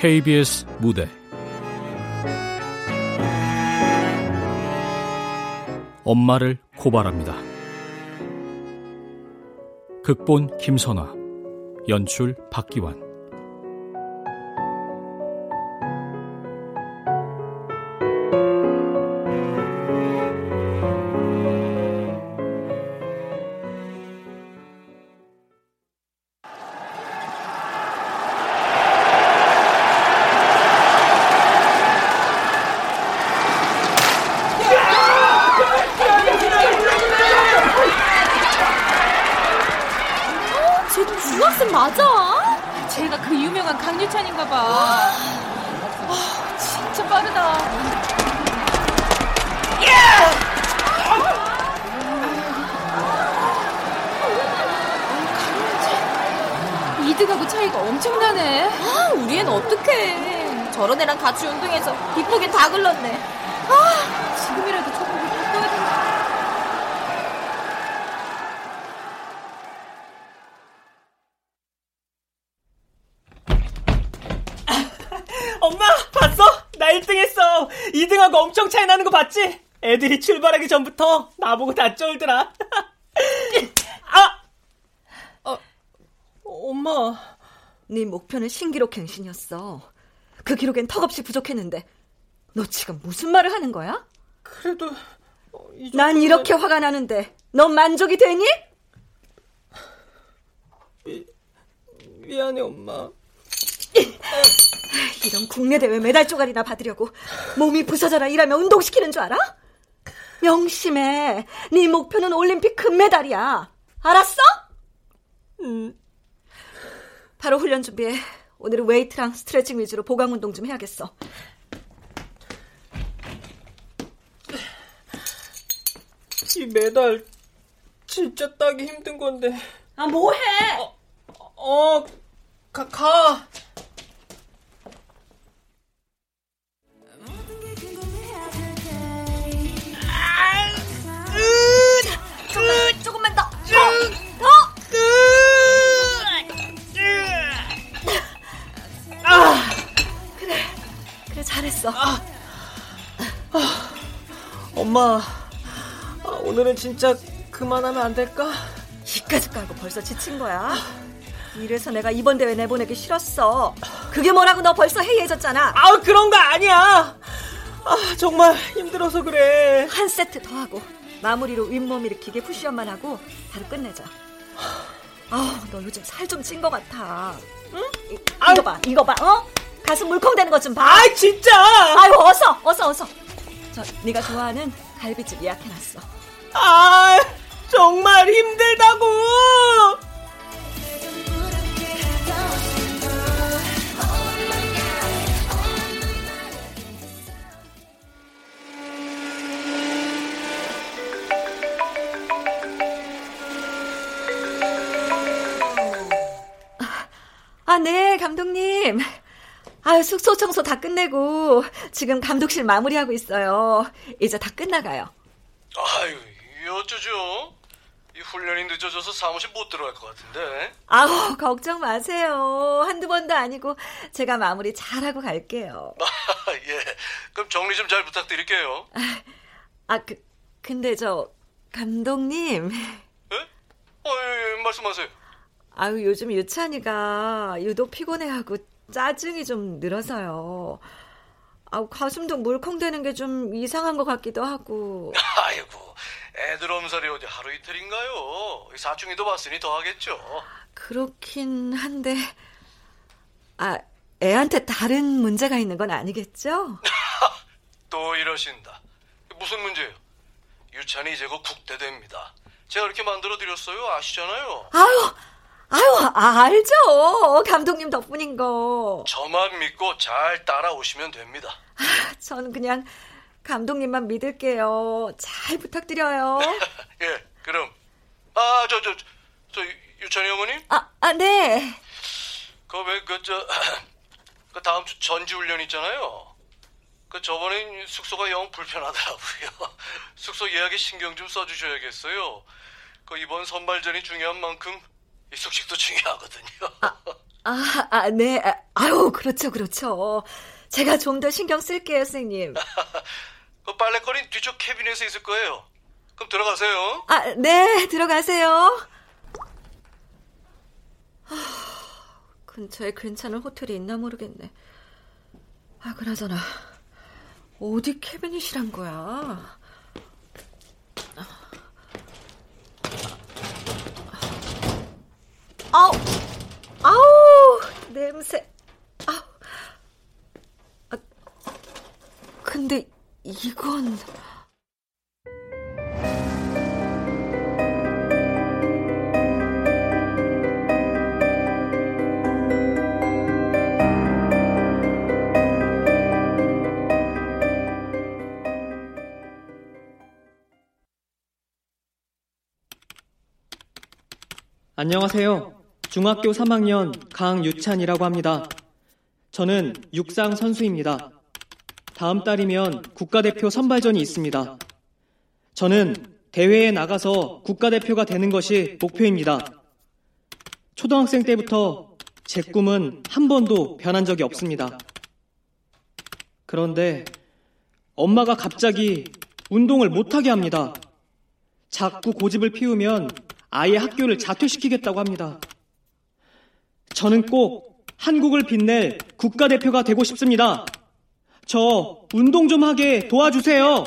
KBS 무대 엄마를 고발합니다. 극본 김선화, 연출 박기환 애들이 출발하기 전부터 나보고 다 쫄더라. 아! 어, 엄마. 네 목표는 신기록 갱신이었어. 그 기록엔 턱없이 부족했는데 너 지금 무슨 말을 하는 거야? 그래도 어, 난 이렇게 화가 나는데 넌 만족이 되니? 미, 미안해 엄마. 이런 국내 대회 메달 쪼가리나 받으려고 몸이 부서져라 일하면 운동시키는 줄 알아? 명심해. 네 목표는 올림픽 금메달이야. 알았어? 음. 바로 훈련 준비해. 오늘은 웨이트랑 스트레칭 위주로 보강 운동 좀 해야겠어. 이 메달 진짜 따기 힘든 건데. 아, 뭐해? 어, 어 가, 가. 조금만, 더. 더, 더. 아, 그래, 그래 잘했어. 아, 아, 엄마, 아, 오늘은 진짜 그만하면 안 될까? 이까지 깔고 벌써 지친 거야. 이래서 내가 이번 대회 내보내기 싫었어. 그게 뭐라고 너 벌써 해이해졌잖아. 아 그런 거 아니야. 아 정말 힘들어서 그래. 한 세트 더 하고 마무리로 윗몸 일으키게 푸시업만 하고 바로 끝내자. 아, 너 요즘 살 좀 찐 것 같아. 응? 이, 이거 봐, 이거 봐, 어? 가슴 물컹대는 것 좀 봐. 아, 진짜. 아유, 어서, 어서, 어서. 저, 네가 좋아하는 갈비집 예약해놨어. 아, 정말 힘들다고. 아, 네, 감독님. 아, 숙소 청소 다 끝내고 지금 감독실 마무리하고 있어요. 이제 다 끝나가요. 아유, 어쩌죠? 이 훈련이 늦어져서 사무실 못 들어갈 것 같은데. 아우, 걱정 마세요. 한두 번도 아니고 제가 마무리 잘하고 갈게요. 아, 예. 그럼 정리 좀 잘 부탁드릴게요. 아, 그, 근데 저, 감독님. 예? 어, 예, 예, 말씀하세요. 아유, 요즘 유찬이가 유독 피곤해하고 짜증이 좀 늘어서요. 아우, 가슴도 물컹대는 게 좀 이상한 것 같기도 하고. 아이고, 애들 엄살이 어디 하루 이틀인가요? 사춘기도 봤으니 더 하겠죠. 그렇긴 한데, 아, 애한테 다른 문제가 있는 건 아니겠죠? 또 이러신다. 무슨 문제예요? 유찬이 이제 곧 국대됩니다. 제가 이렇게 만들어 드렸어요. 아시잖아요. 아유, 아유, 알죠. 감독님 덕분인 거. 저만 믿고 잘 따라오시면 됩니다. 아, 저는 그냥 감독님만 믿을게요. 잘 부탁드려요. 예, 그럼. 아, 저, 저, 저, 유찬이 어머님? 아, 아, 네. 그, 왜, 그, 저, 그 다음 주 전지훈련 있잖아요. 그 저번에 숙소가 영 불편하더라고요. 숙소 예약에 신경 좀 써주셔야겠어요. 그 이번 선발전이 중요한 만큼 이 숙식도 중요하거든요. 아, 아, 아, 네. 아유, 그렇죠, 그렇죠. 제가 좀 더 신경 쓸게요, 선생님. 그 빨래거리 뒤쪽 캐비넷에 있을 거예요. 그럼 들어가세요. 아, 네, 들어가세요. 근처에 괜찮은 호텔이 있나 모르겠네. 아, 그나저나, 어디 캐비닛이란 거야? 아우, 아우, 냄새. 아우. 아, 근데 이건... 안녕하세요. 중학교 3학년 강유찬이라고 합니다. 저는 육상 선수입니다. 다음 달이면 국가대표 선발전이 있습니다. 저는 대회에 나가서 국가대표가 되는 것이 목표입니다. 초등학생 때부터 제 꿈은 한 번도 변한 적이 없습니다. 그런데 엄마가 갑자기 운동을 못하게 합니다. 자꾸 고집을 피우면 아예 학교를 자퇴시키겠다고 합니다. 저는 꼭 한국을 빛낼 국가대표가 되고 싶습니다. 저 운동 좀 하게 도와주세요.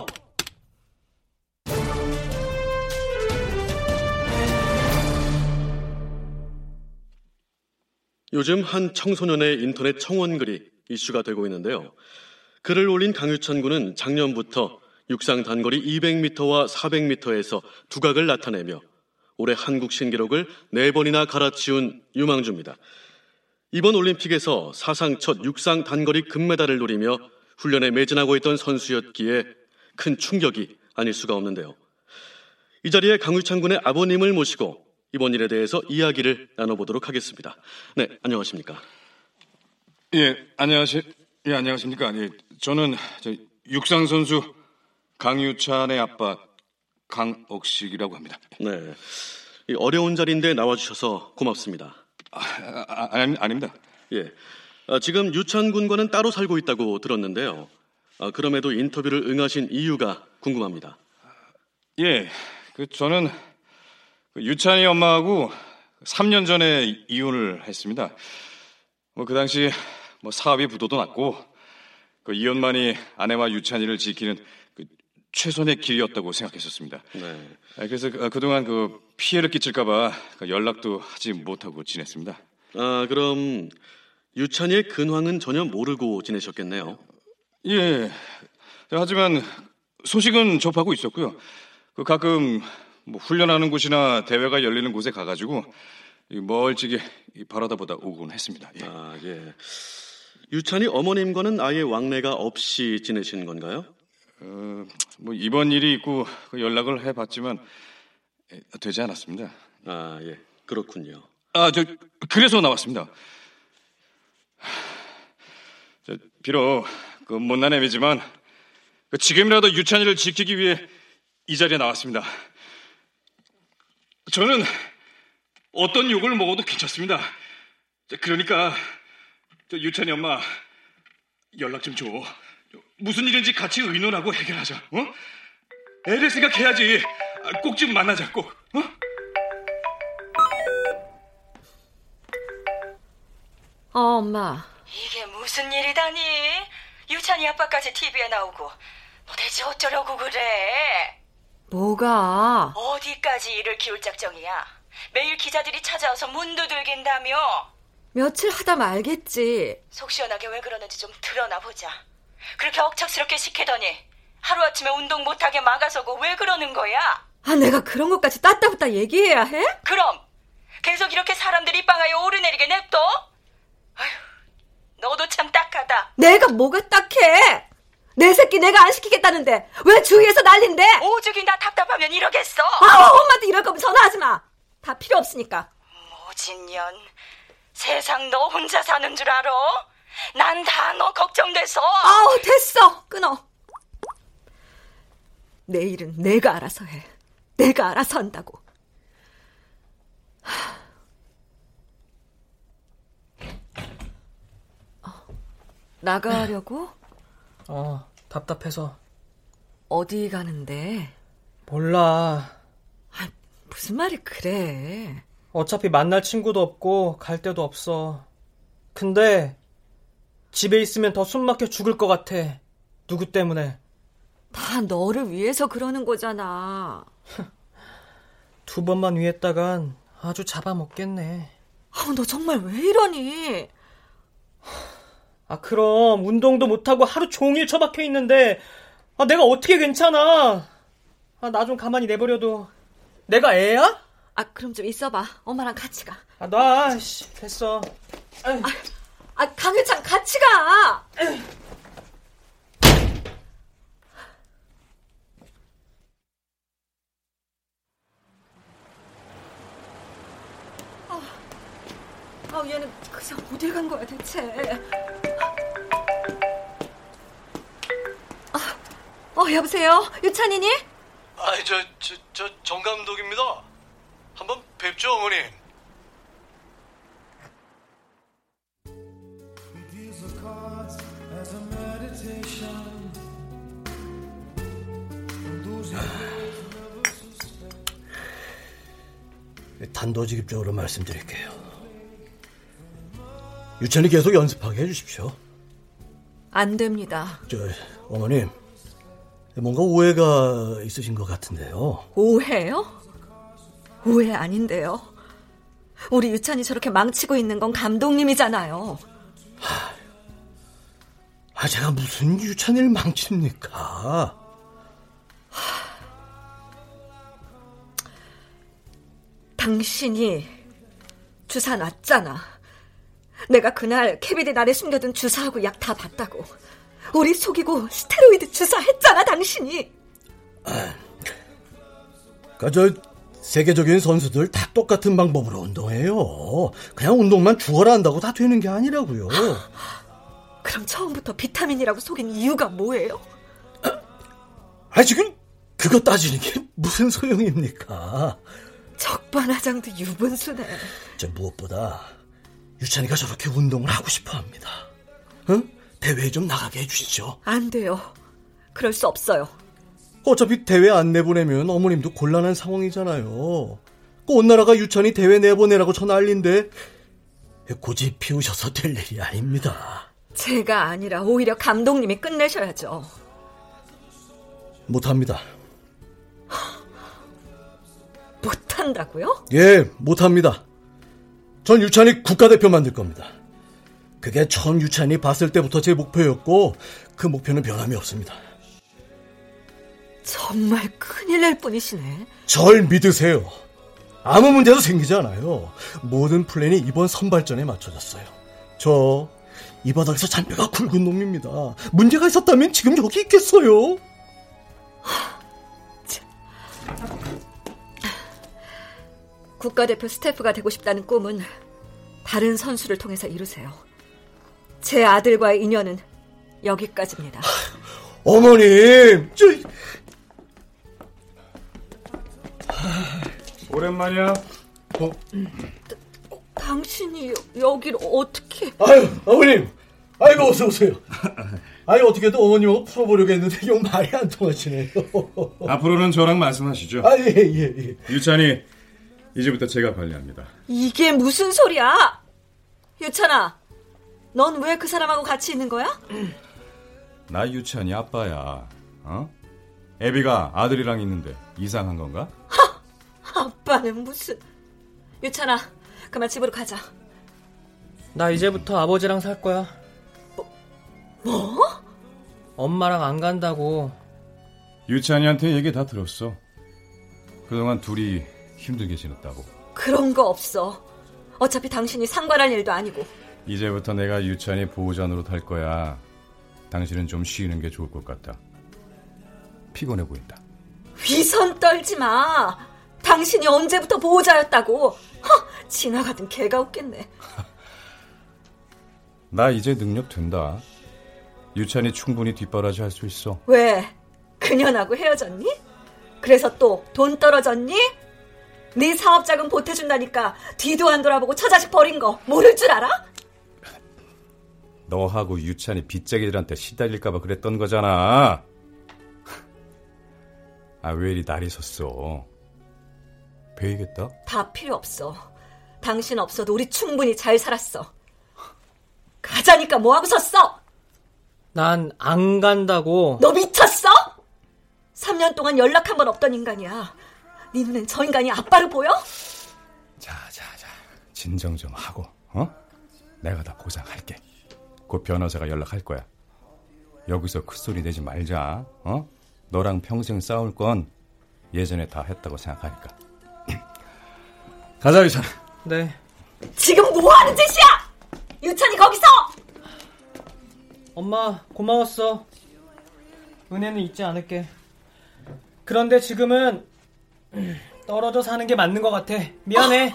요즘 한 청소년의 인터넷 청원글이 이슈가 되고 있는데요. 글을 올린 강유찬 군은 작년부터 육상 단거리 200m와 400m에서 두각을 나타내며 올해 한국 신기록을 4번이나 갈아치운 유망주입니다. 이번 올림픽에서 사상 첫 육상 단거리 금메달을 노리며 훈련에 매진하고 있던 선수였기에 큰 충격이 아닐 수가 없는데요. 이 자리에 강유찬 군의 아버님을 모시고 이번 일에 대해서 이야기를 나눠보도록 하겠습니다. 네, 안녕하십니까? 예, 안녕하시, 예, 안녕하십니까? 예, 저는 육상 선수 강유찬의 아빠 강옥식이라고 합니다. 네. 어려운 자리인데 나와주셔서 고맙습니다. 아, 아, 아 아닙니다. 예. 아, 지금 유찬 군과는 따로 살고 있다고 들었는데요. 아, 그럼에도 인터뷰를 응하신 이유가 궁금합니다. 예. 그 저는 그 유찬이 엄마하고 3년 전에 이혼을 했습니다. 뭐 그 당시 뭐 사업이 부도도 났고 그 이혼만이 아내와 유찬이를 지키는 최선의 길이었다고 생각했었습니다. 네. 아, 그래서 그, 그동안 그 피해를 끼칠까봐 그 연락도 하지 못하고 지냈습니다. 아 그럼 유찬이의 근황은 전혀 모르고 지내셨겠네요. 예. 하지만 소식은 접하고 있었고요. 그 가끔 뭐 훈련하는 곳이나 대회가 열리는 곳에 가가지고 멀찍이 바라다 보다 오곤 했습니다. 예. 아 예. 유찬이 어머님과는 아예 왕래가 없이 지내신 건가요? 어, 뭐 이번 일이 있고 그 연락을 해봤지만 되지 않았습니다. 아 예, 그렇군요. 아 저 그래서 나왔습니다. 저, 비록 그 못난 애미지만 그 지금이라도 유찬이를 지키기 위해 이 자리에 나왔습니다. 저는 어떤 욕을 먹어도 괜찮습니다. 그러니까 유찬이 엄마 연락 좀 줘. 무슨 일인지 같이 의논하고 해결하자. 어? 애를 생각해야지. 꼭 좀 만나자. 꼭. 어? 어, 엄마. 이게 무슨 일이다니? 유찬이 아빠까지 TV에 나오고 너 대체 어쩌려고 그래? 뭐가? 어디까지 일을 키울 작정이야? 매일 기자들이 찾아와서 문도 들긴다며? 며칠 하다 말겠지. 속 시원하게 왜 그러는지 좀 드러나 보자. 그렇게 억척스럽게 시키더니 하루아침에 운동 못하게 막아서고 왜 그러는 거야? 아, 내가 그런 것까지 따따붙다 얘기해야 해? 그럼 계속 이렇게 사람들이 입방하에 오르내리게 냅둬? 아휴, 너도 참 딱하다. 내가 뭐가 딱해? 내 새끼 내가 안 시키겠다는데 왜 주위에서 난린데? 오죽이 나 답답하면 이러겠어. 아, 엄마한테 이럴 거면 전화하지 마. 다 필요 없으니까. 모진년, 세상 너 혼자 사는 줄 알아? 난 다 너 걱정돼서. 아우, 됐어. 끊어. 내일은 내가 알아서 해. 내가 알아서 한다고. 나가려고? 어, 답답해서. 어디 가는데? 몰라. 아, 무슨 말이 그래. 어차피 만날 친구도 없고 갈 데도 없어. 근데 집에 있으면 더 숨막혀 죽을 것 같아. 누구 때문에? 다 너를 위해서 그러는 거잖아. 두 번만 위했다간 아주 잡아먹겠네. 아, 너 정말 왜 이러니? 아, 그럼 운동도 못하고 하루 종일 처박혀 있는데 아, 내가 어떻게 괜찮아? 아, 나 좀 가만히 내버려도 내가 애야? 아, 그럼 좀 있어봐. 엄마랑 같이 가. 아, 놔. 씨, 됐어. 아, 아, 강유찬 같이 가. 아, 아, 얘는 그새 어딜 간 거야 대체? 아, 어, 여보세요, 유찬이니? 아이 저저 저 정 감독입니다. 한번 뵙죠 어머님. 단도직입적으로 말씀드릴게요. 유찬이 계속 연습하게 해주십시오. 안 됩니다. 저 어머님 뭔가 오해가 있으신 것 같은데요. 오해요? 오해 아닌데요. 우리 유찬이 저렇게 망치고 있는 건 감독님이잖아요. 아 제가 무슨 유찬이를 망칩니까? 당신이 주사 놨잖아. 내가 그날 캐비디 날에 숨겨둔 주사하고 약 다 봤다고. 우리 속이고 스테로이드 주사 했잖아, 당신이. 그저 그러니까 세계적인 선수들 다 똑같은 방법으로 운동해요. 그냥 운동만 죽어라 한다고 다 되는 게 아니라고요. 그럼 처음부터 비타민이라고 속인 이유가 뭐예요? 아 지금 그거 따지는 게 무슨 소용입니까? 적반하장도 유분수네. 저 무엇보다 유찬이가 저렇게 운동을 하고 싶어 합니다. 응? 대회에 좀 나가게 해주시죠. 안 돼요. 그럴 수 없어요. 어차피 대회 안 내보내면 어머님도 곤란한 상황이잖아요. 온 나라가 유찬이 대회 내보내라고 저 난리인데 고집 피우셔서 될 일이 아닙니다. 제가 아니라 오히려 감독님이 끝내셔야죠. 못합니다. 못한다고요? 예, 못합니다. 전 유찬이 국가대표 만들 겁니다. 그게 처음 유찬이 봤을 때부터 제 목표였고 그 목표는 변함이 없습니다. 정말 큰일 날 뿐이시네. 절 믿으세요. 아무 문제도 생기지 않아요. 모든 플랜이 이번 선발전에 맞춰졌어요. 저 이 바닥에서 잔뼈가 굵은 놈입니다. 문제가 있었다면 지금 여기 있겠어요. 국가대표 스태프가 되고 싶다는 꿈은 다른 선수를 통해서 이루세요. 제 아들과의 인연은 여기까지입니다. 어머님, 저... 오랜만이야. 어? 당신이 여기를 어떻게... 아유, 어머님. 아이고, 어서 오세요. 아니, 어떻게든 어머님하고 풀어보려고 했는데, 이 말이 안 통하시네요. 앞으로는 저랑 말씀하시죠. 아, 예, 예, 예. 유찬이, 이제부터 제가 관리합니다. 이게 무슨 소리야? 유찬아, 넌 왜 그 사람하고 같이 있는 거야? 나 유찬이 아빠야. 어? 애비가 아들이랑 있는데 이상한 건가? 아빠는 무슨... 유찬아, 그만 집으로 가자. 나 이제부터 아버지랑 살 거야. 뭐? 엄마랑 안 간다고. 유찬이한테 얘기 다 들었어. 그동안 둘이 힘들게 지냈다고. 그런 거 없어. 어차피 당신이 상관할 일도 아니고. 이제부터 내가 유찬이 보호자노로 탈 거야. 당신은 좀 쉬는 게 좋을 것 같다. 피곤해 보인다. 위선 떨지 마. 당신이 언제부터 보호자였다고. 허, 지나가던 개가 웃겠네. 나 이제 능력 된다. 유찬이 충분히 뒷바라지 할 수 있어. 왜? 그년하고 헤어졌니? 그래서 또 돈 떨어졌니? 네 사업 자금 보태준다니까 뒤도 안 돌아보고 처자식 버린 거 모를 줄 알아? 너하고 유찬이 빗자기들한테 시달릴까봐 그랬던 거잖아. 아, 왜 이리 날이 섰어? 배이겠다? 다 필요 없어. 당신 없어도 우리 충분히 잘 살았어. 가자니까 뭐하고 섰어? 난 안 간다고. 너 미쳤어? 3년 동안 연락 한 번 없던 인간이야. 네 눈엔 저 인간이 아빠를 보여? 자, 자, 자. 진정 좀 하고, 어? 내가 다 보장할게. 곧 변호사가 연락할 거야. 여기서 큰 소리 내지 말자, 어? 너랑 평생 싸울 건 예전에 다 했다고 생각하니까. 가자, 유찬. 네. 지금 뭐 하는 짓이야? 유찬이 거기서! 엄마, 고마웠어. 은혜는 잊지 않을게. 그런데 지금은 떨어져 사는 게 맞는 것 같아. 미안해.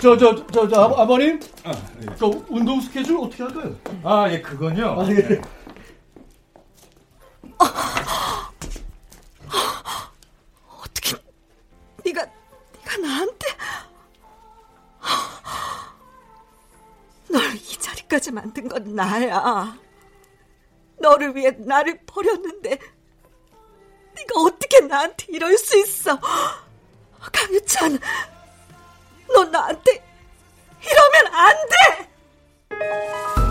저, 저, 저, 저, 아, 버님 저 운동 스케줄 어떻게 할까요? 아, 예, 그건요. 아, 예. 어떻게 네가 네가 나한테 널 이 자리까지 만든 건 나야. 너를 위해 나를 버렸는데 네가 어떻게 나한테 이럴 수 있어? 강유찬, 너 나한테 이러면 안 돼!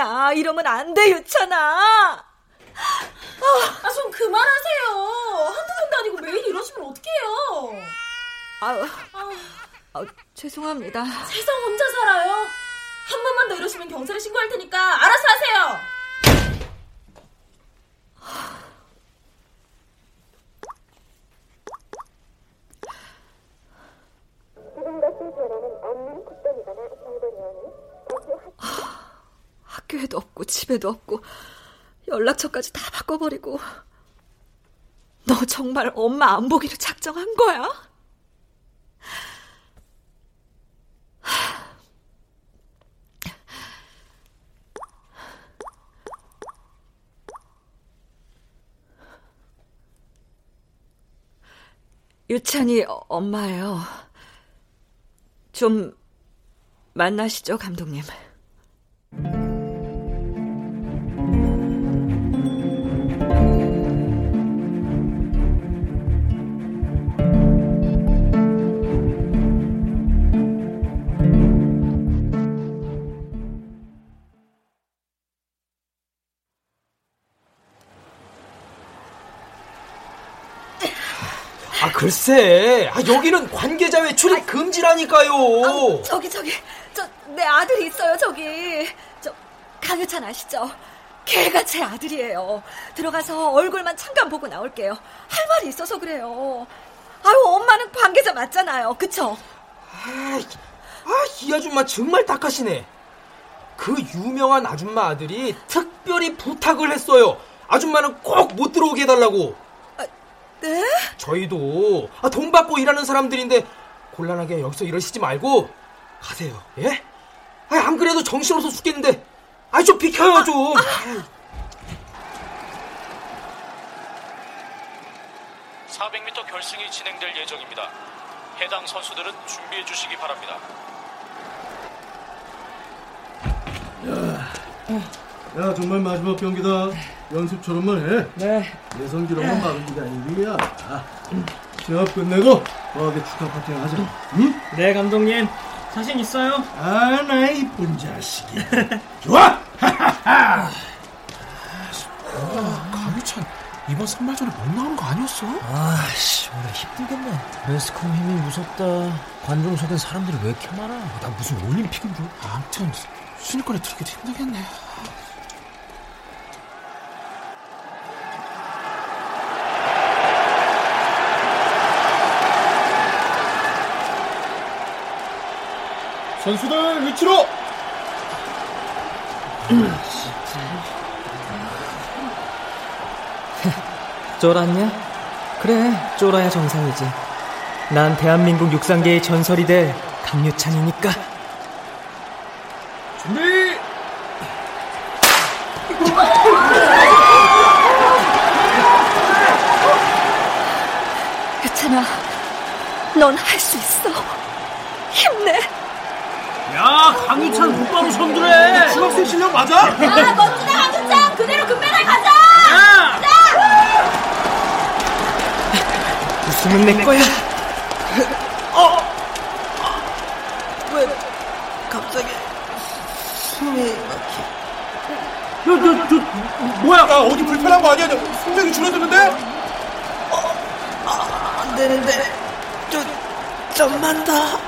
아니야. 이러면 안 돼, 유찬아. 아, 좀 그만하세요. 한두 번도 아니고 매일 이러시면 어떡해요. 아유, 아, 죄송합니다. 세상 혼자 살아요. 한 번만 더 이러시면 경찰에 신고할 테니까 알아서 하세요. 학교에도 없고 집에도 없고 연락처까지 다 바꿔버리고 너 정말 엄마 안 보기로 작정한 거야? 유찬이 엄마예요. 좀 만나시죠, 감독님. 글쎄, 아, 여기는 관계자 외출이 금지라니까요. 아우, 저기 저기 저 내 아들이 있어요 저기 저 강유찬 아시죠? 걔가 제 아들이에요. 들어가서 얼굴만 잠깐 보고 나올게요. 할 말이 있어서 그래요. 아유 엄마는 관계자 맞잖아요. 그쵸? 아, 아, 이 아줌마 정말 딱하시네. 그 유명한 아줌마 아들이 특별히 부탁을 했어요. 아줌마는 꼭 못 들어오게 해달라고. 네? 저희도 아, 돈 받고 일하는 사람들인데 곤란하게 여기서 이러시지 말고 가세요. 예? 아, 안 그래도 정신없어 죽겠는데. 아, 좀 비켜요 좀. 아유. 400m 결승이 진행될 예정입니다. 해당 선수들은 준비해 주시기 바랍니다. 야, 정말 마지막 경기다. 연습처럼만 해. 네. 예선 기록만 막은 게 아니야. 시합 끝내고 거하게 축하 파티 하자. 응? 네, 감독님. 자신 있어요? 아, 나 이쁜 자식이. 좋아! 강유찬 이번 선발전에 못 나온 거 아니었어? 아씨 올해 힘들겠네 매스컴 힘이 무섭다 관중 속엔 사람들이 왜 이렇게 많아 나 무슨 올림픽인 줄 아무튼 순위권에 들기도 힘들겠네. 선수들 위치로! 쫄았냐? 그래, 쫄아야 정상이지. 난 대한민국 육상계의 전설이 될 강유찬이니까. 맞아? 아, 멋지다, 강유찬! 그대로 금메달 가자! 웃음은 내 거야. 어. 왜 갑자기 숨이 막히? 야, 야, 저, 뭐야? 야, 어디 불편한 거 아니야? 너 숨장이 줄어드는데? 안 되는데 좀 좀만 더.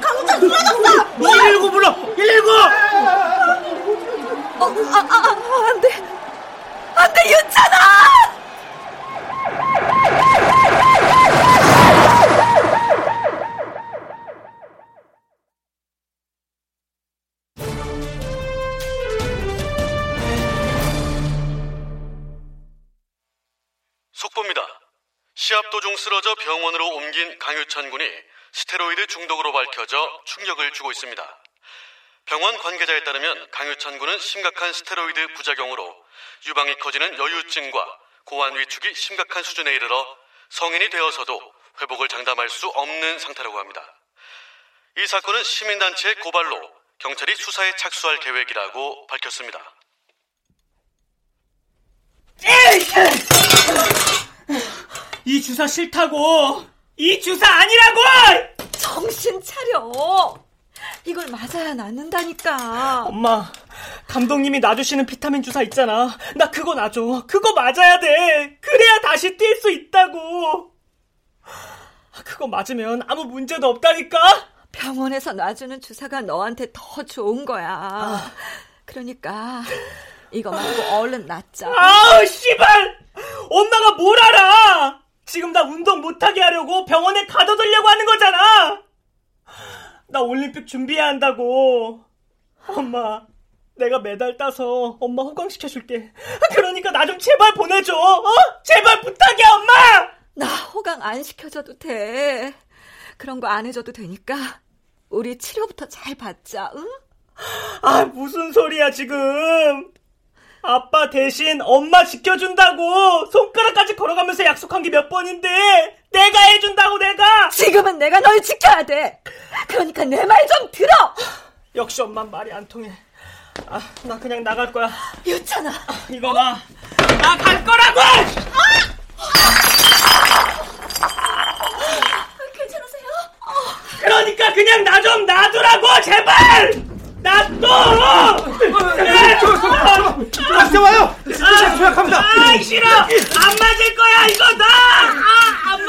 강유찬 쓰러졌어! 119 불러! 119! 어, 아, 아, 아, 안 돼. 안 돼, 유찬아! 속보입니다. 시합 도중 쓰러져 병원으로 옮긴 강유찬 군이 스테로이드 중독으로 밝혀져 충격을 주고 있습니다. 병원 관계자에 따르면 강유찬 군은 심각한 스테로이드 부작용으로 유방이 커지는 여유증과 고환 위축이 심각한 수준에 이르러 성인이 되어서도 회복을 장담할 수 없는 상태라고 합니다. 이 사건은 시민단체의 고발로 경찰이 수사에 착수할 계획이라고 밝혔습니다. 이 주사 싫다고. 이 주사 아니라고. 정신 차려. 이걸 맞아야 낫는다니까. 엄마, 감독님이 놔주시는 비타민 주사 있잖아. 나 그거 놔줘. 그거 맞아야 돼. 그래야 다시 뛸 수 있다고. 그거 맞으면 아무 문제도 없다니까? 병원에서 놔주는 주사가 너한테 더 좋은 거야. 아. 그러니까 이거 말고 얼른 낫자. 아우, 씨발! 엄마가 뭘 알아! 지금 나 운동 못하게 하려고 병원에 가둬두려고 하는 거잖아! 나 올림픽 준비해야 한다고. 엄마, 내가 메달 따서 엄마 호강시켜줄게. 그러니까 나 좀 제발 보내줘! 어? 제발 부탁이야, 엄마! 나 호강 안 시켜줘도 돼. 그런 거 안 해줘도 되니까 우리 치료부터 잘 받자, 응? 아, 무슨 소리야, 지금. 아빠 대신 엄마 지켜준다고 손가락까지 걸어가면서 약속한 게 몇 번인데 내가 해준다고 내가? 지금은 내가 널 지켜야 돼. 그러니까 내 말 좀 들어. 역시 엄마 말이 안 통해. 아, 나 그냥 나갈 거야. 유찬아. 이거 나 나 갈 거라고! 괜찮으세요? 그러니까 그냥 나 좀 놔두라고 제발 놔둬 그래 이제 와요! 진짜 조약합니다! 아 싫어 안 맞을 거야 이거 나아안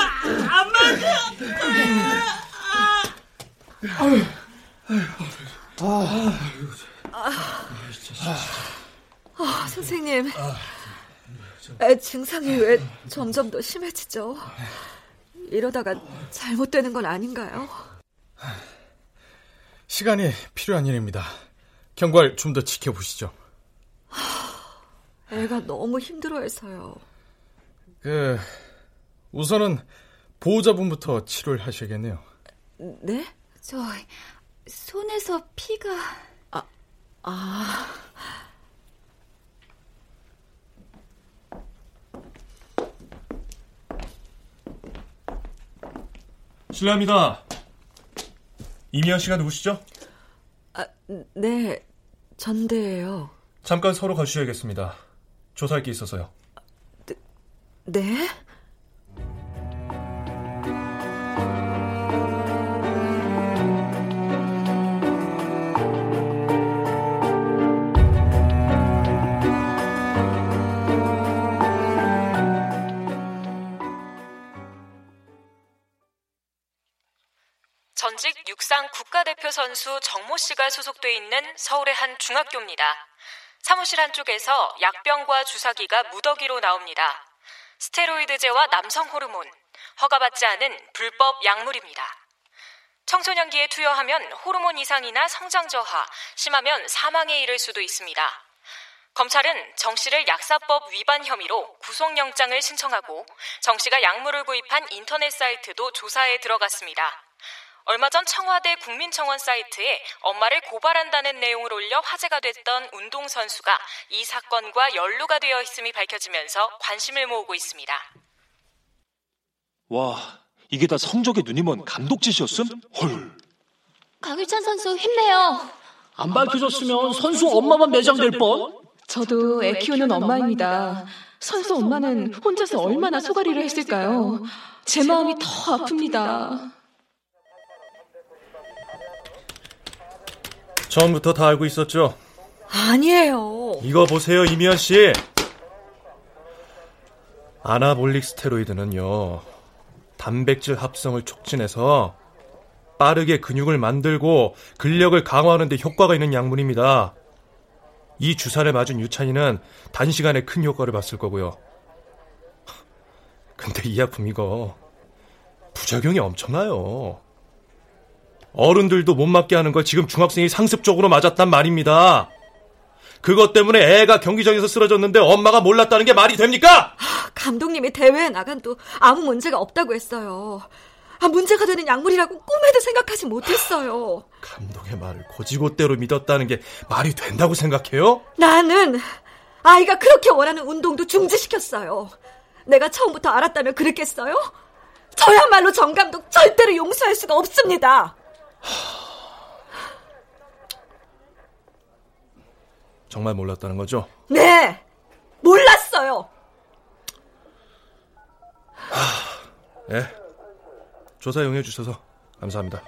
안 맞을 아, 선생님 애 증상이 왜 점점 더 심해지죠? 이러다가 잘못되는 건 아닌가요? 시간이 필요한 일입니다. 경과를 좀 더 지켜보시죠. 애가 너무 힘들어해서요. 그 우선은 보호자분부터 치료를 하셔야겠네요. 네? 저 손에서 피가 아, 실례합니다. 이미연 씨가 누구시죠? 아, 네, 전대예요. 잠깐 서로 가주셔야겠습니다. 조사할 게 있어서요. 네? 전 국가대표 선수 정모 씨가 소속돼 있는 서울의 한 중학교입니다. 사무실 한쪽에서 약병과 주사기가 무더기로 나옵니다. 스테로이드제와 남성 호르몬, 허가받지 않은 불법 약물입니다. 청소년기에 투여하면 호르몬 이상이나 성장 저하, 심하면 사망에 이를 수도 있습니다. 검찰은 정 씨를 약사법 위반 혐의로 구속영장을 신청하고 정 씨가 약물을 구입한 인터넷 사이트도 조사에 들어갔습니다. 얼마 전 청와대 국민청원 사이트에 엄마를 고발한다는 내용을 올려 화제가 됐던 운동선수가 이 사건과 연루가 되어 있음이 밝혀지면서 관심을 모으고 있습니다. 와, 이게 다 눈이 먼 감독 짓이었음? 헐. 강유찬 선수 힘내요. 안 밝혀졌으면 선수 엄마만 매장될 뻔. 저도 애 키우는 엄마입니다. 선수 엄마는 혼자서 얼마나 소가리를 했을까요? 제 마음이 더 아픕니다. 처음부터 다 알고 있었죠? 아니에요. 이거 보세요, 이미연 씨. 아나볼릭 스테로이드는요, 단백질 합성을 촉진해서 빠르게 근육을 만들고 근력을 강화하는 데 효과가 있는 약물입니다. 이 주사를 맞은 유찬이는 단시간에 큰 효과를 봤을 거고요. 근데 이 약품 이거 부작용이 엄청나요. 어른들도 못 맞게 하는 걸 지금 중학생이 상습적으로 맞았단 말입니다. 그것 때문에 애가 경기장에서 쓰러졌는데 엄마가 몰랐다는 게 말이 됩니까? 감독님이 대회에 나간도 아무 문제가 없다고 했어요. 아, 문제가 되는 약물이라고 꿈에도 생각하지 못했어요. 감독의 말을 고지고대로 믿었다는 게 말이 된다고 생각해요? 나는 아이가 그렇게 원하는 운동도 중지시켰어요. 내가 처음부터 알았다면 그랬겠어요? 저야말로 정 감독 절대로 용서할 수가 없습니다. 정말 몰랐다는 거죠? 네, 몰랐어요. 예. 조사 용해 주셔서 감사합니다.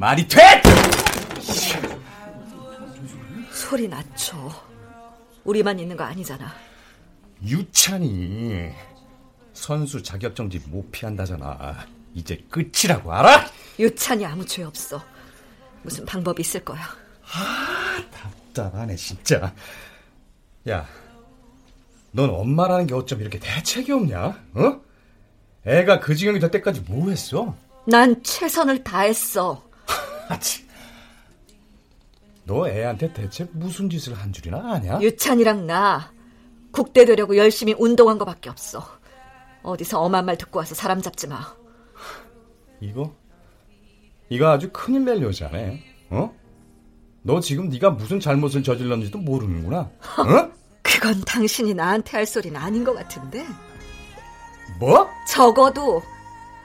말이 돼? 소리 낮춰. 우리만 있는 거 아니잖아. 유찬이 선수 자격정지 못 피한다잖아. 이제 끝이라고 알아? 유찬이 아무 죄 없어. 무슨 방법이 있을 거야. 답답하네 진짜. 야, 넌 엄마라는 게 어쩜 이렇게 대책이 없냐? 어? 애가 그 지경이 될 때까지 뭐 했어? 난 최선을 다했어. 너 애한테 대체 무슨 짓을 한 줄이나 아냐? 유찬이랑 나 국대 되려고 열심히 운동한 거밖에 없어. 어디서 엄한 말 듣고 와서 사람 잡지 마. 이거? 이거 아주 큰일 낼 여자네. 어? 너 지금 네가 무슨 잘못을 저질렀는지도 모르는구나. 어? 그건 당신이 나한테 할 소리는 아닌 것 같은데. 뭐? 적어도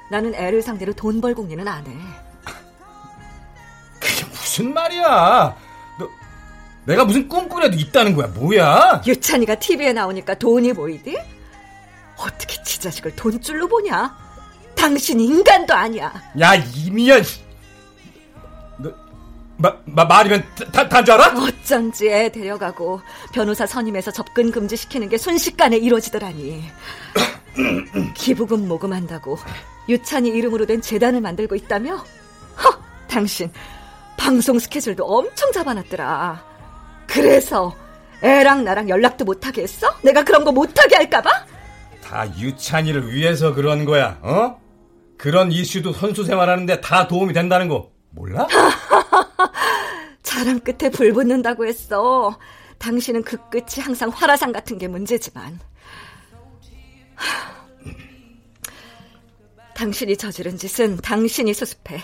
나는 애를 상대로 돈 벌 궁리는 안 해. 무슨 말이야? 너 내가 무슨 꿈꾸려도 있다는 거야? 뭐야? 유찬이가 TV에 나오니까 돈이 보이디? 어떻게 지 자식을 돈줄로 보냐? 당신 인간도 아니야. 야 이미연, 너 마, 마, 말이면 다단줄 알아? 어쩐지 애 데려가고 변호사 선임해서 접근 금지시키는 게 순식간에 이루어지더라니. 기부금 모금한다고 유찬이 이름으로 된 재단을 만들고 있다며? 허, 당신 방송 스케줄도 엄청 잡아놨더라. 그래서 애랑 나랑 연락도 못하게 했어? 내가 그런 거 못하게 할까봐? 다 유찬이를 위해서 그런 거야. 어? 그런 이슈도 선수 생활하는데 다 도움이 된다는 거 몰라? 자랑 끝에 불 붙는다고 했어. 당신은 그 끝이 항상 화라산 같은 게 문제지만. 당신이 저지른 짓은 당신이 수습해.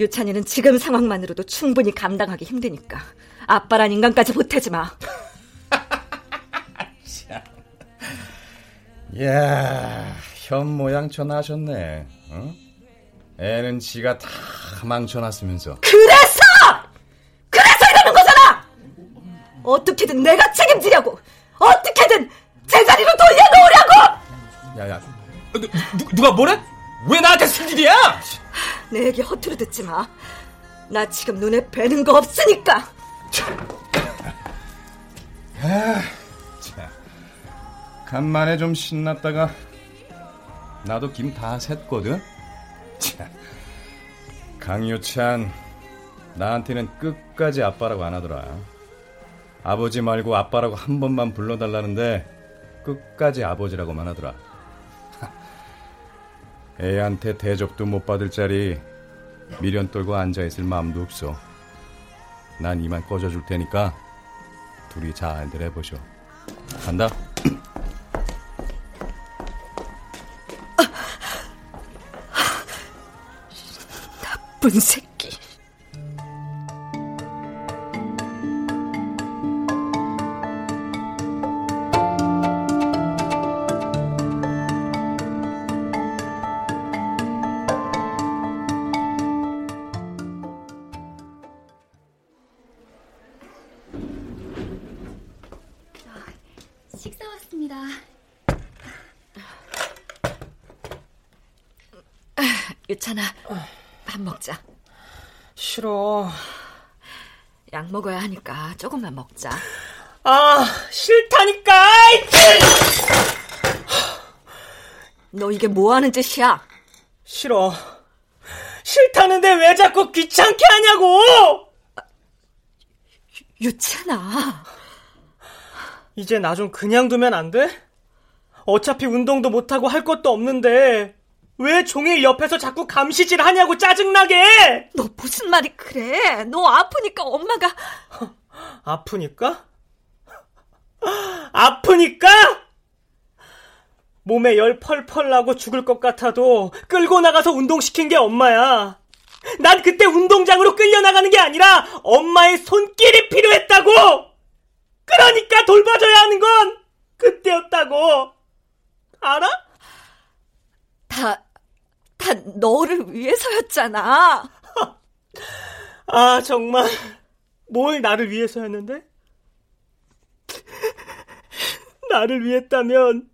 유찬이는 지금 상황만으로도 충분히 감당하기 힘드니까. 아빠란 인간까지 보태지 마. 이야, 현 모양 전화하셨네. 어? 애는 지가 다 망쳐놨으면서. 그래서! 그래서 이러는 거잖아! 어떻게든 내가 책임지려고! 어떻게든 제자리로 돌려놓으려고! 야 야, 누, 누가 뭐래? 왜 나한테 승질이야? 내 얘기 허투루 듣지 마. 나 지금 눈에 뵈는 거 없으니까. 아, 자, 간만에 좀 신났다가 나도 김 다 샜거든. 자, 강유찬 나한테는 끝까지 아빠라고 안 하더라. 아버지 말고 아빠라고 한 번만 불러달라는데 끝까지 아버지라고만 하더라. 애한테 대접도 못 받을 자리 미련 떨고 앉아있을 마음도 없어. 난 이만 꺼져줄 테니까 둘이 잘들 해보쇼. 간다. 나쁜 새끼. 조금만 먹자. 아, 싫다니까! 너 이게 뭐 하는 짓이야? 싫어. 싫다는데 왜 자꾸 귀찮게 하냐고! 유찬아. 이제 나 좀 그냥 두면 안 돼? 어차피 운동도 못하고 할 것도 없는데 왜 종일 옆에서 자꾸 감시질 하냐고 짜증나게! 너 무슨 말이 그래? 너 아프니까 엄마가 아프니까? 아프니까? 몸에 열 펄펄 나고 죽을 것 같아도 끌고 나가서 운동시킨 게 엄마야. 난 그때 운동장으로 끌려나가는 게 아니라 엄마의 손길이 필요했다고! 그러니까 돌봐줘야 하는 건 그때였다고! 알아? 다, 다 너를 위해서였잖아. 아, 정말. 뭘 나를 위해서였는데? 나를 위했다면,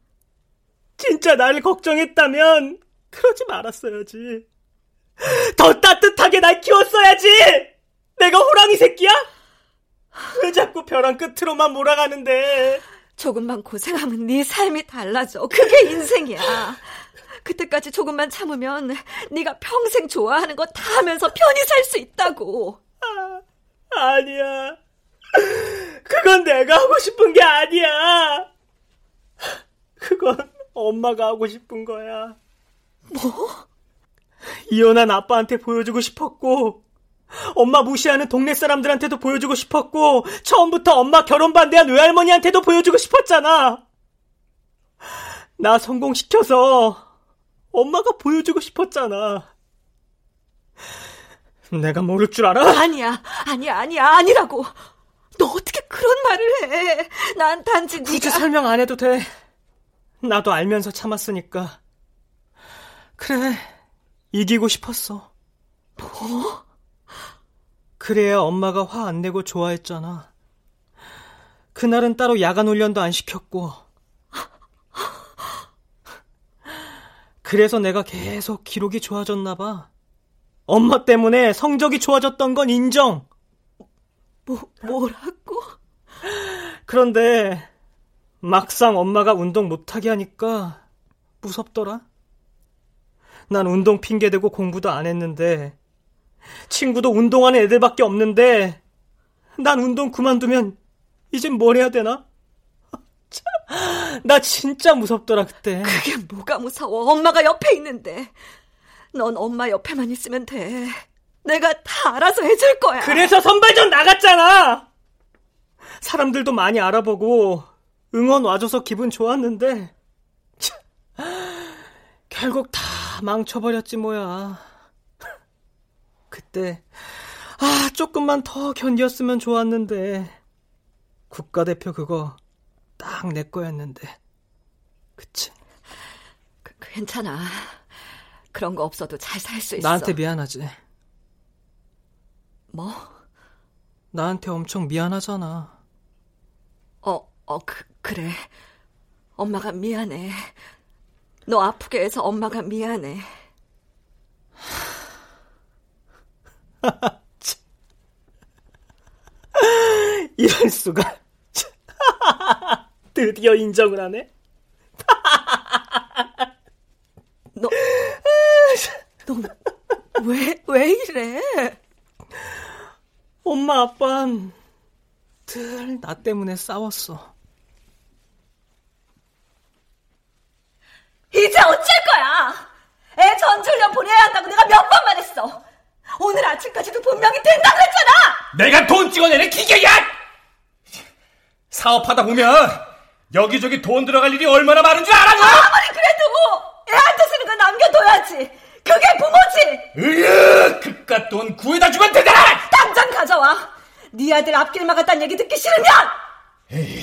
진짜 나를 걱정했다면, 그러지 말았어야지. 더 따뜻하게 날 키웠어야지! 내가 호랑이 새끼야? 왜 자꾸 벼랑 끝으로만 몰아가는데? 조금만 고생하면 네 삶이 달라져. 그게 인생이야. 그때까지 조금만 참으면 네가 평생 좋아하는 거 다 하면서 편히 살 수 있다고. 아, 아니야. 그건 내가 하고 싶은 게 아니야. 그건 엄마가 하고 싶은 거야. 뭐? 이혼한 아빠한테 보여주고 싶었고, 엄마 무시하는 동네 사람들한테도 보여주고 싶었고, 처음부터 엄마 결혼 반대한 외할머니한테도 보여주고 싶었잖아. 나 성공시켜서 엄마가 보여주고 싶었잖아. 내가 모를 줄 알아? 아니야, 아니야, 아니야, 아니라고. 너 어떻게 그런 말을 해? 난 단지 굳이 네가 설명 안 해도 돼. 나도 알면서 참았으니까. 그래, 이기고 싶었어. 뭐? 그래야 엄마가 화 안 내고 좋아했잖아. 그날은 따로 야간 훈련도 안 시켰고. 그래서 내가 계속 기록이 좋아졌나 봐. 엄마 때문에 성적이 좋아졌던 건 인정. 뭐, 뭐라고? 그런데 막상 엄마가 운동 못하게 하니까 무섭더라. 난 운동 핑계대고 공부도 안 했는데 친구도 운동하는 애들밖에 없는데 난 운동 그만두면 이젠 뭘 해야 되나? 나 진짜 무섭더라 그때. 그게 뭐가 무서워? 엄마가 옆에 있는데. 넌 엄마 옆에만 있으면 돼. 내가 다 알아서 해줄 거야. 그래서 선발전 나갔잖아. 사람들도 많이 알아보고 응원 와줘서 기분 좋았는데 참, 결국 다 망쳐버렸지 뭐야. 그때 아 조금만 더 견뎠으면 좋았는데 국가대표 그거 딱 내 거였는데 그치? 그, 괜찮아. 그런 거 없어도 잘 살 수 있어. 나한테 미안하지. 뭐? 나한테 엄청 미안하잖아. 어, 어, 그, 그래. 엄마가 미안해. 너 아프게 해서 엄마가 미안해. 이럴 수가. 드디어 인정을 하네. 너, 너, 왜, 왜 이래? 엄마, 아빠는 늘나 때문에 싸웠어. 이제 어쩔 거야? 애 전출련 보내야 한다고 내가 몇 번 말했어. 오늘 아침까지도 분명히 된다고 했잖아! 내가 돈 찍어내는 기계야! 사업하다 보면 여기저기 돈 들어갈 일이 얼마나 많은 줄 알아? 아무리 그래도 애한테 쓰는 건 남겨둬야지. 그게 부모지. 으유, 그깟 돈 구해다 주면 되잖아. 당장 가져와. 네 아들 앞길 막았다는 얘기 듣기 싫으면. 에이,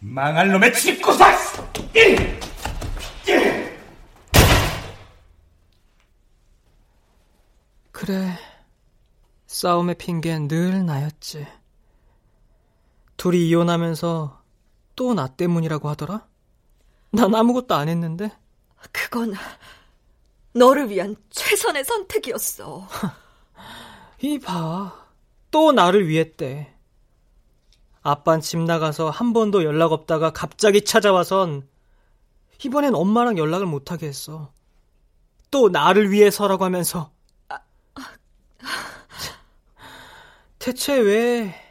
망할 놈의 집구석. 그래. 싸움의 핑계는 늘 나였지. 둘이 이혼하면서 또 나 때문이라고 하더라? 난 아무것도 안 했는데. 그건 너를 위한 최선의 선택이었어. 이봐. 또 나를 위했대. 아빤 집 나가서 한 번도 연락 없다가 갑자기 찾아와선 이번엔 엄마랑 연락을 못하게 했어. 또 나를 위해서라고 하면서. 대체 왜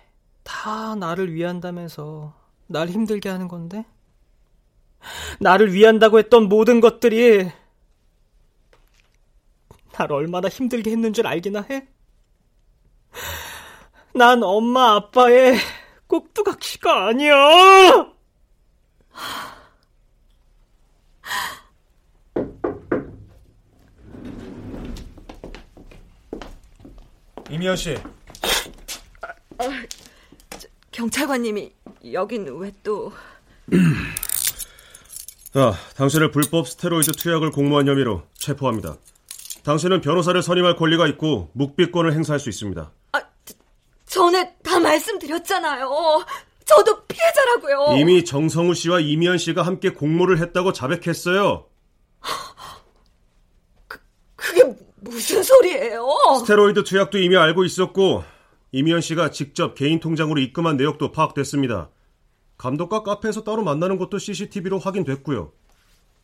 다 나를 위한다면서 날 힘들게 하는 건데? 나를 위한다고 했던 모든 것들이 날 얼마나 힘들게 했는 줄 알기나 해? 난 엄마 아빠의 꼭두각시가 아니야! 이미연 씨. 어, 경찰관님이 여긴 왜 또... 자, 당신을 불법 스테로이드 투약을 공모한 혐의로 체포합니다. 당신은 변호사를 선임할 권리가 있고 묵비권을 행사할 수 있습니다. 전에 다 말씀드렸잖아요. 저도 피해자라고요. 이미 정성우 씨와 이미연 씨가 함께 공모를 했다고 자백했어요. 그게 무슨 소리예요? 스테로이드 투약도 이미 알고 있었고 이미연 씨가 직접 개인 통장으로 입금한 내역도 파악됐습니다. 감독과 카페에서 따로 만나는 것도 CCTV로 확인됐고요.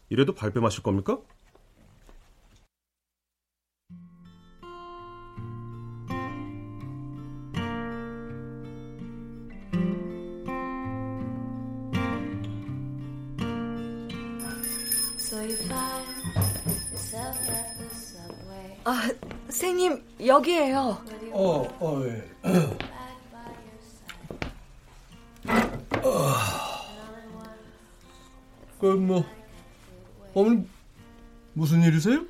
이래도 발뺌하실 겁니까? 아, 선생님 여기에요. 어, 어, 예. 그, 뭐, 어머니, 무슨 일이세요?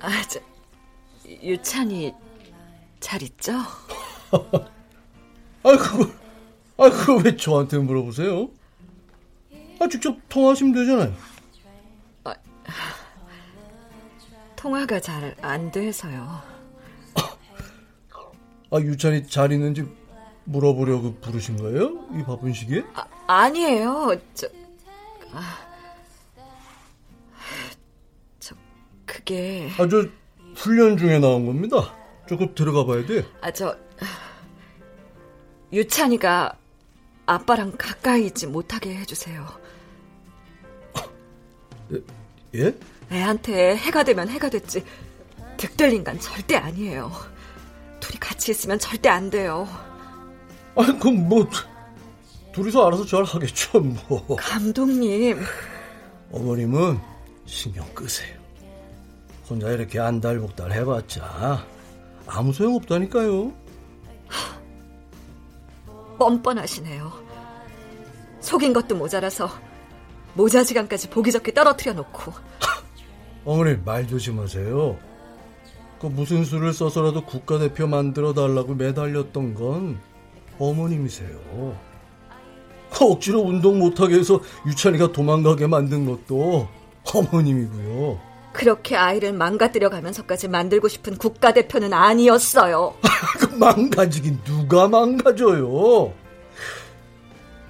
아, 저, 유찬이 잘 있죠? 아, 그거, 아, 그거 왜 저한테 물어보세요? 아, 직접 통화하시면 되잖아요. 통화가 잘 안 돼서요. 아, 유찬이 잘 있는지 물어보려고 부르신 거예요? 이 바쁜 시기에? 아, 아니에요. 저, 아, 저, 그게. 아, 저, 훈련 중에 나온 겁니다. 조금 들어가 봐야 돼. 아, 저, 유찬이가 아빠랑 가까이 있지 못하게 해주세요. 예? 애한테 해가 되면 해가 됐지. 득될 인간 절대 아니에요. 둘이 같이 있으면 절대 안 돼요. 아니, 그럼 뭐, 둘이서 알아서 잘 하겠죠, 뭐. 감독님. 어머님은 신경 끄세요. 혼자 이렇게 안달복달 해봤자 아무 소용 없다니까요. 뻔뻔하시네요. 속인 것도 모자라서 모자지간까지 보기 좋게 떨어뜨려 놓고. 어머니 말 조심하세요. 그 무슨 수를 써서라도 국가대표 만들어 달라고 매달렸던 건 어머님이세요. 억지로 운동 못하게 해서 유찬이가 도망가게 만든 것도 어머님이고요. 그렇게 아이를 망가뜨려 가면서까지 만들고 싶은 국가대표는 아니었어요. 그 망가지긴 누가 망가져요.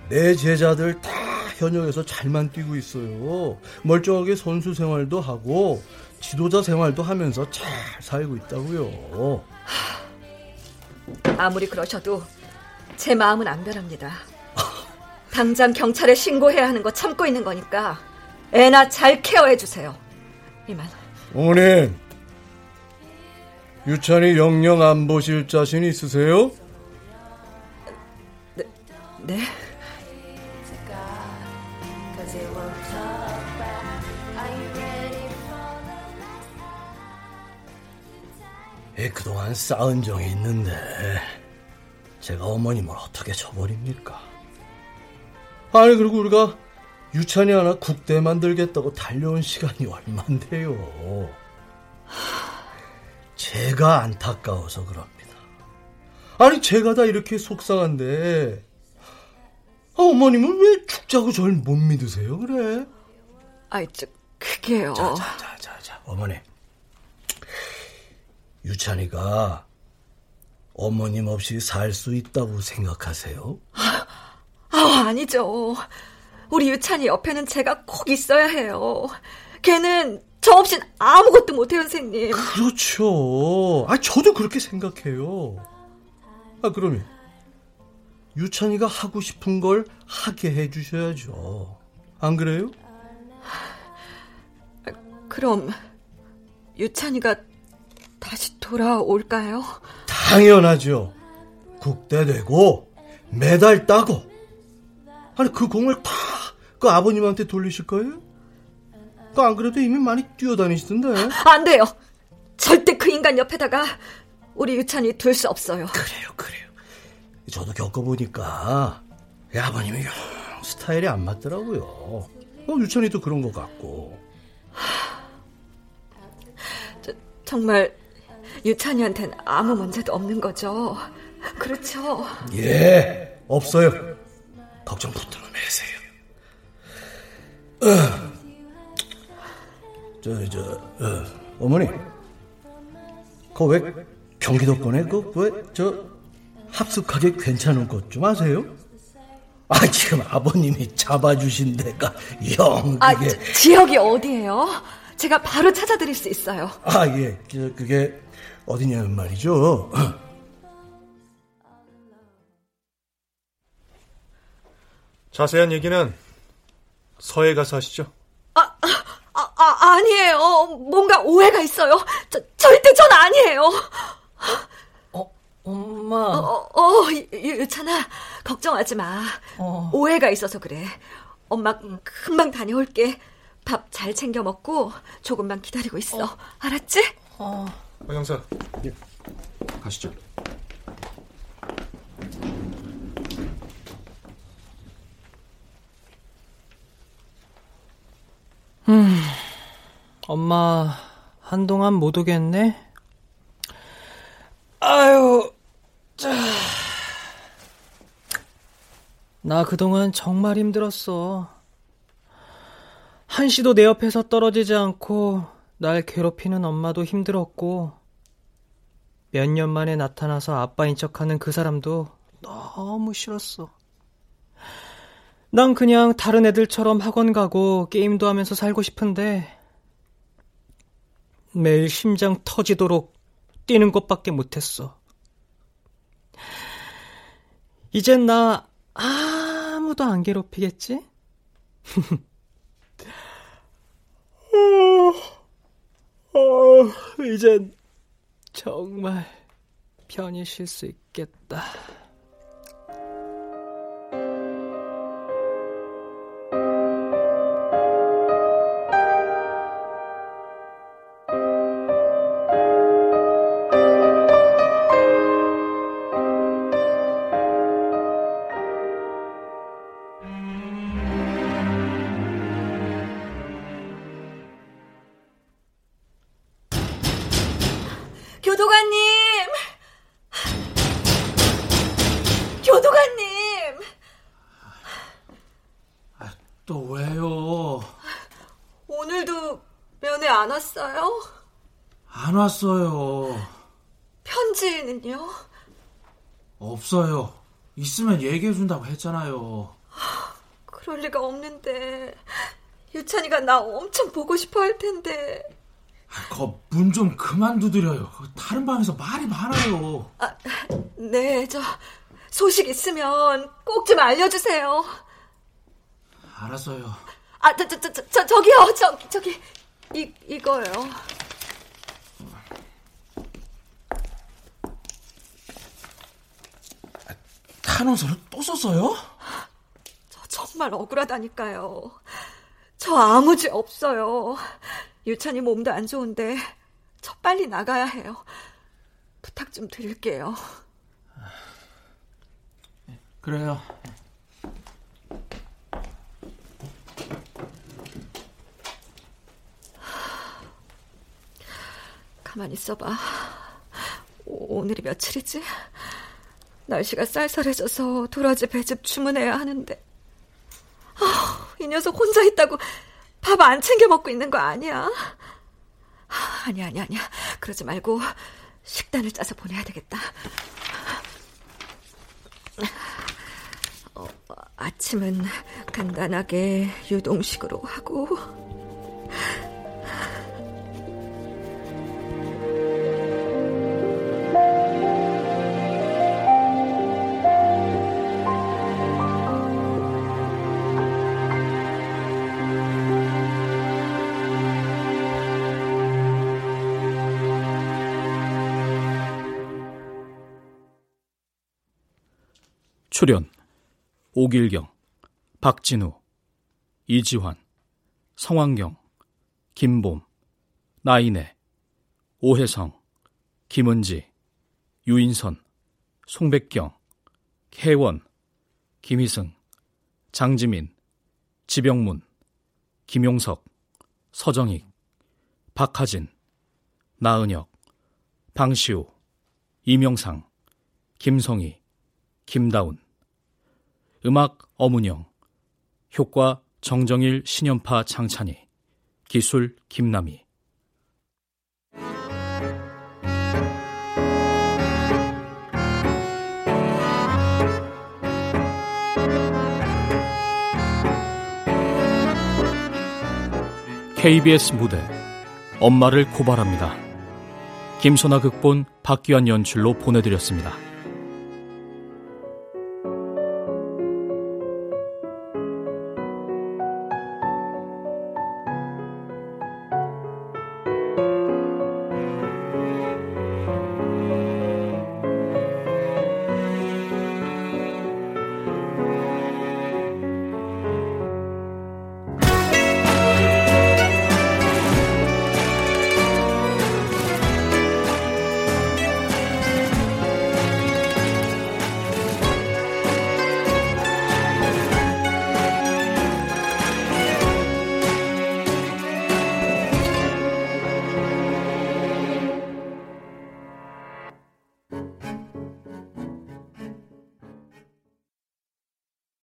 내 제자들 다 현역에서 잘만 뛰고 있어요. 멀쩡하게 선수 생활도 하고 지도자 생활도 하면서 잘 살고 있다고요. 아무리 그러셔도 제 마음은 안 변합니다. 당장 경찰에 신고해야 하는 거 참고 있는 거니까 애나 잘 케어해 주세요. 이만. 어머님, 유찬이 영영 안 보실 자신 있으세요? 네. 예, 그동안 쌓은 정이 있는데 제가 어머님을 어떻게 저버립니까? 아니 그리고 우리가 유찬이 하나 국대 만들겠다고 달려온 시간이 얼만데요. 제가 안타까워서 그럽니다. 아니 제가 다 이렇게 속상한데 아, 어머님은 왜 죽자고 절 못 믿으세요 그래? 아이 저 그게요. 자자자자자 어머니 유찬이가 어머님 없이 살 수 있다고 생각하세요? 아, 아니죠. 우리 유찬이 옆에는 제가 꼭 있어야 해요. 걔는 저 없인 아무것도 못해요, 선생님. 그렇죠. 아, 저도 그렇게 생각해요. 아, 그러면 유찬이가 하고 싶은 걸 하게 해주셔야죠. 안 그래요? 그럼 유찬이가 다시 돌아올까요? 당연하죠. 국대 되고 메달 따고 아니 그 공을 다 그 아버님한테 돌리실 거예요? 그 안 그래도 이미 많이 뛰어다니시던데. 안 돼요. 절대 그 인간 옆에다가 우리 유찬이 둘 수 없어요. 그래요, 그래요. 저도 겪어보니까 이 아버님이 영 스타일이 안 맞더라고요. 어, 유찬이도 그런 것 같고. 저, 정말 유찬이한테는 아무 문제도 없는 거죠. 그렇죠? 예, 없어요. 걱정 붙들어 매세요. 어. 저, 저, 어, 어머니. 그왜 경기도권에 그왜저 합숙하기 괜찮은 곳 좀 아세요? 아, 지금 아버님이 잡아주신 데가 영 아, 그게. 저, 지역이 어디예요? 제가 바로 찾아드릴 수 있어요. 아, 예. 저, 그게 어디냐면 말이죠. 자세한 얘기는 서해 가서 하시죠. 아, 아, 아니에요. 뭔가 오해가 있어요. 저, 절대 전 아니에요. 엄마. 어, 어, 유- 유찬아, 걱정하지 마. 오해가 있어서 그래. 엄마 금방 다녀올게. 밥 잘 챙겨 먹고 조금만 기다리고 있어. 알았지? 박 형사. 가시죠. 음, 엄마 한동안 못 오겠네. 아유, 자. 나 그동안 정말 힘들었어. 한시도 내 옆에서 떨어지지 않고 날 괴롭히는 엄마도 힘들었고, 몇 년 만에 나타나서 아빠인 척 하는 그 사람도 너무 싫었어. 난 그냥 다른 애들처럼 학원 가고 게임도 하면서 살고 싶은데, 매일 심장 터지도록 뛰는 것밖에 못했어. 이젠 나 아무도 안 괴롭히겠지? 어, 이젠 정말 편히 쉴 수 있겠다. 안 왔어요. 편지는요? 없어요. 있으면 얘기해준다고 했잖아요. 그럴 리가 없는데. 유찬이가 나 엄청 보고 싶어 할 텐데. 문좀 그만 두드려요. 다른 방에서 말이 많아요. 아, 네, 저 소식 있으면 꼭 좀 알려주세요. 알았어요. 아, 저, 저, 저, 저, 저기요, 저기, 저기, 이, 이거요. 탄원서를 또 썼어요? 저 정말 억울하다니까요. 저 아무 죄 없어요. 유찬이 몸도 안 좋은데 저 빨리 나가야 해요. 부탁 좀 드릴게요. 그래요. 가만히 있어봐. 오, 오늘이 며칠이지? 날씨가 쌀쌀해져서 도라지 배즙 주문해야 하는데. 아, 이 녀석 혼자 있다고 밥 안 챙겨 먹고 있는 거 아니야? 아니야, 아니야, 아니야. 그러지 말고 식단을 짜서 보내야 되겠다. 어, 아침은 간단하게 유동식으로 하고 출연 오길경, 박진우, 이지환, 성환경, 김봄, 나인애, 오혜성, 김은지, 유인선, 송백경, 혜원, 김희승, 장지민, 지병문, 김용석, 서정익, 박하진, 나은혁, 방시우, 이명상, 김성희, 김다운 음악 어문영 효과 정정일 신연파 장찬희 기술 김남희 KBS 무대 엄마를 고발합니다. 김선아 극본 박기환 연출로 보내드렸습니다.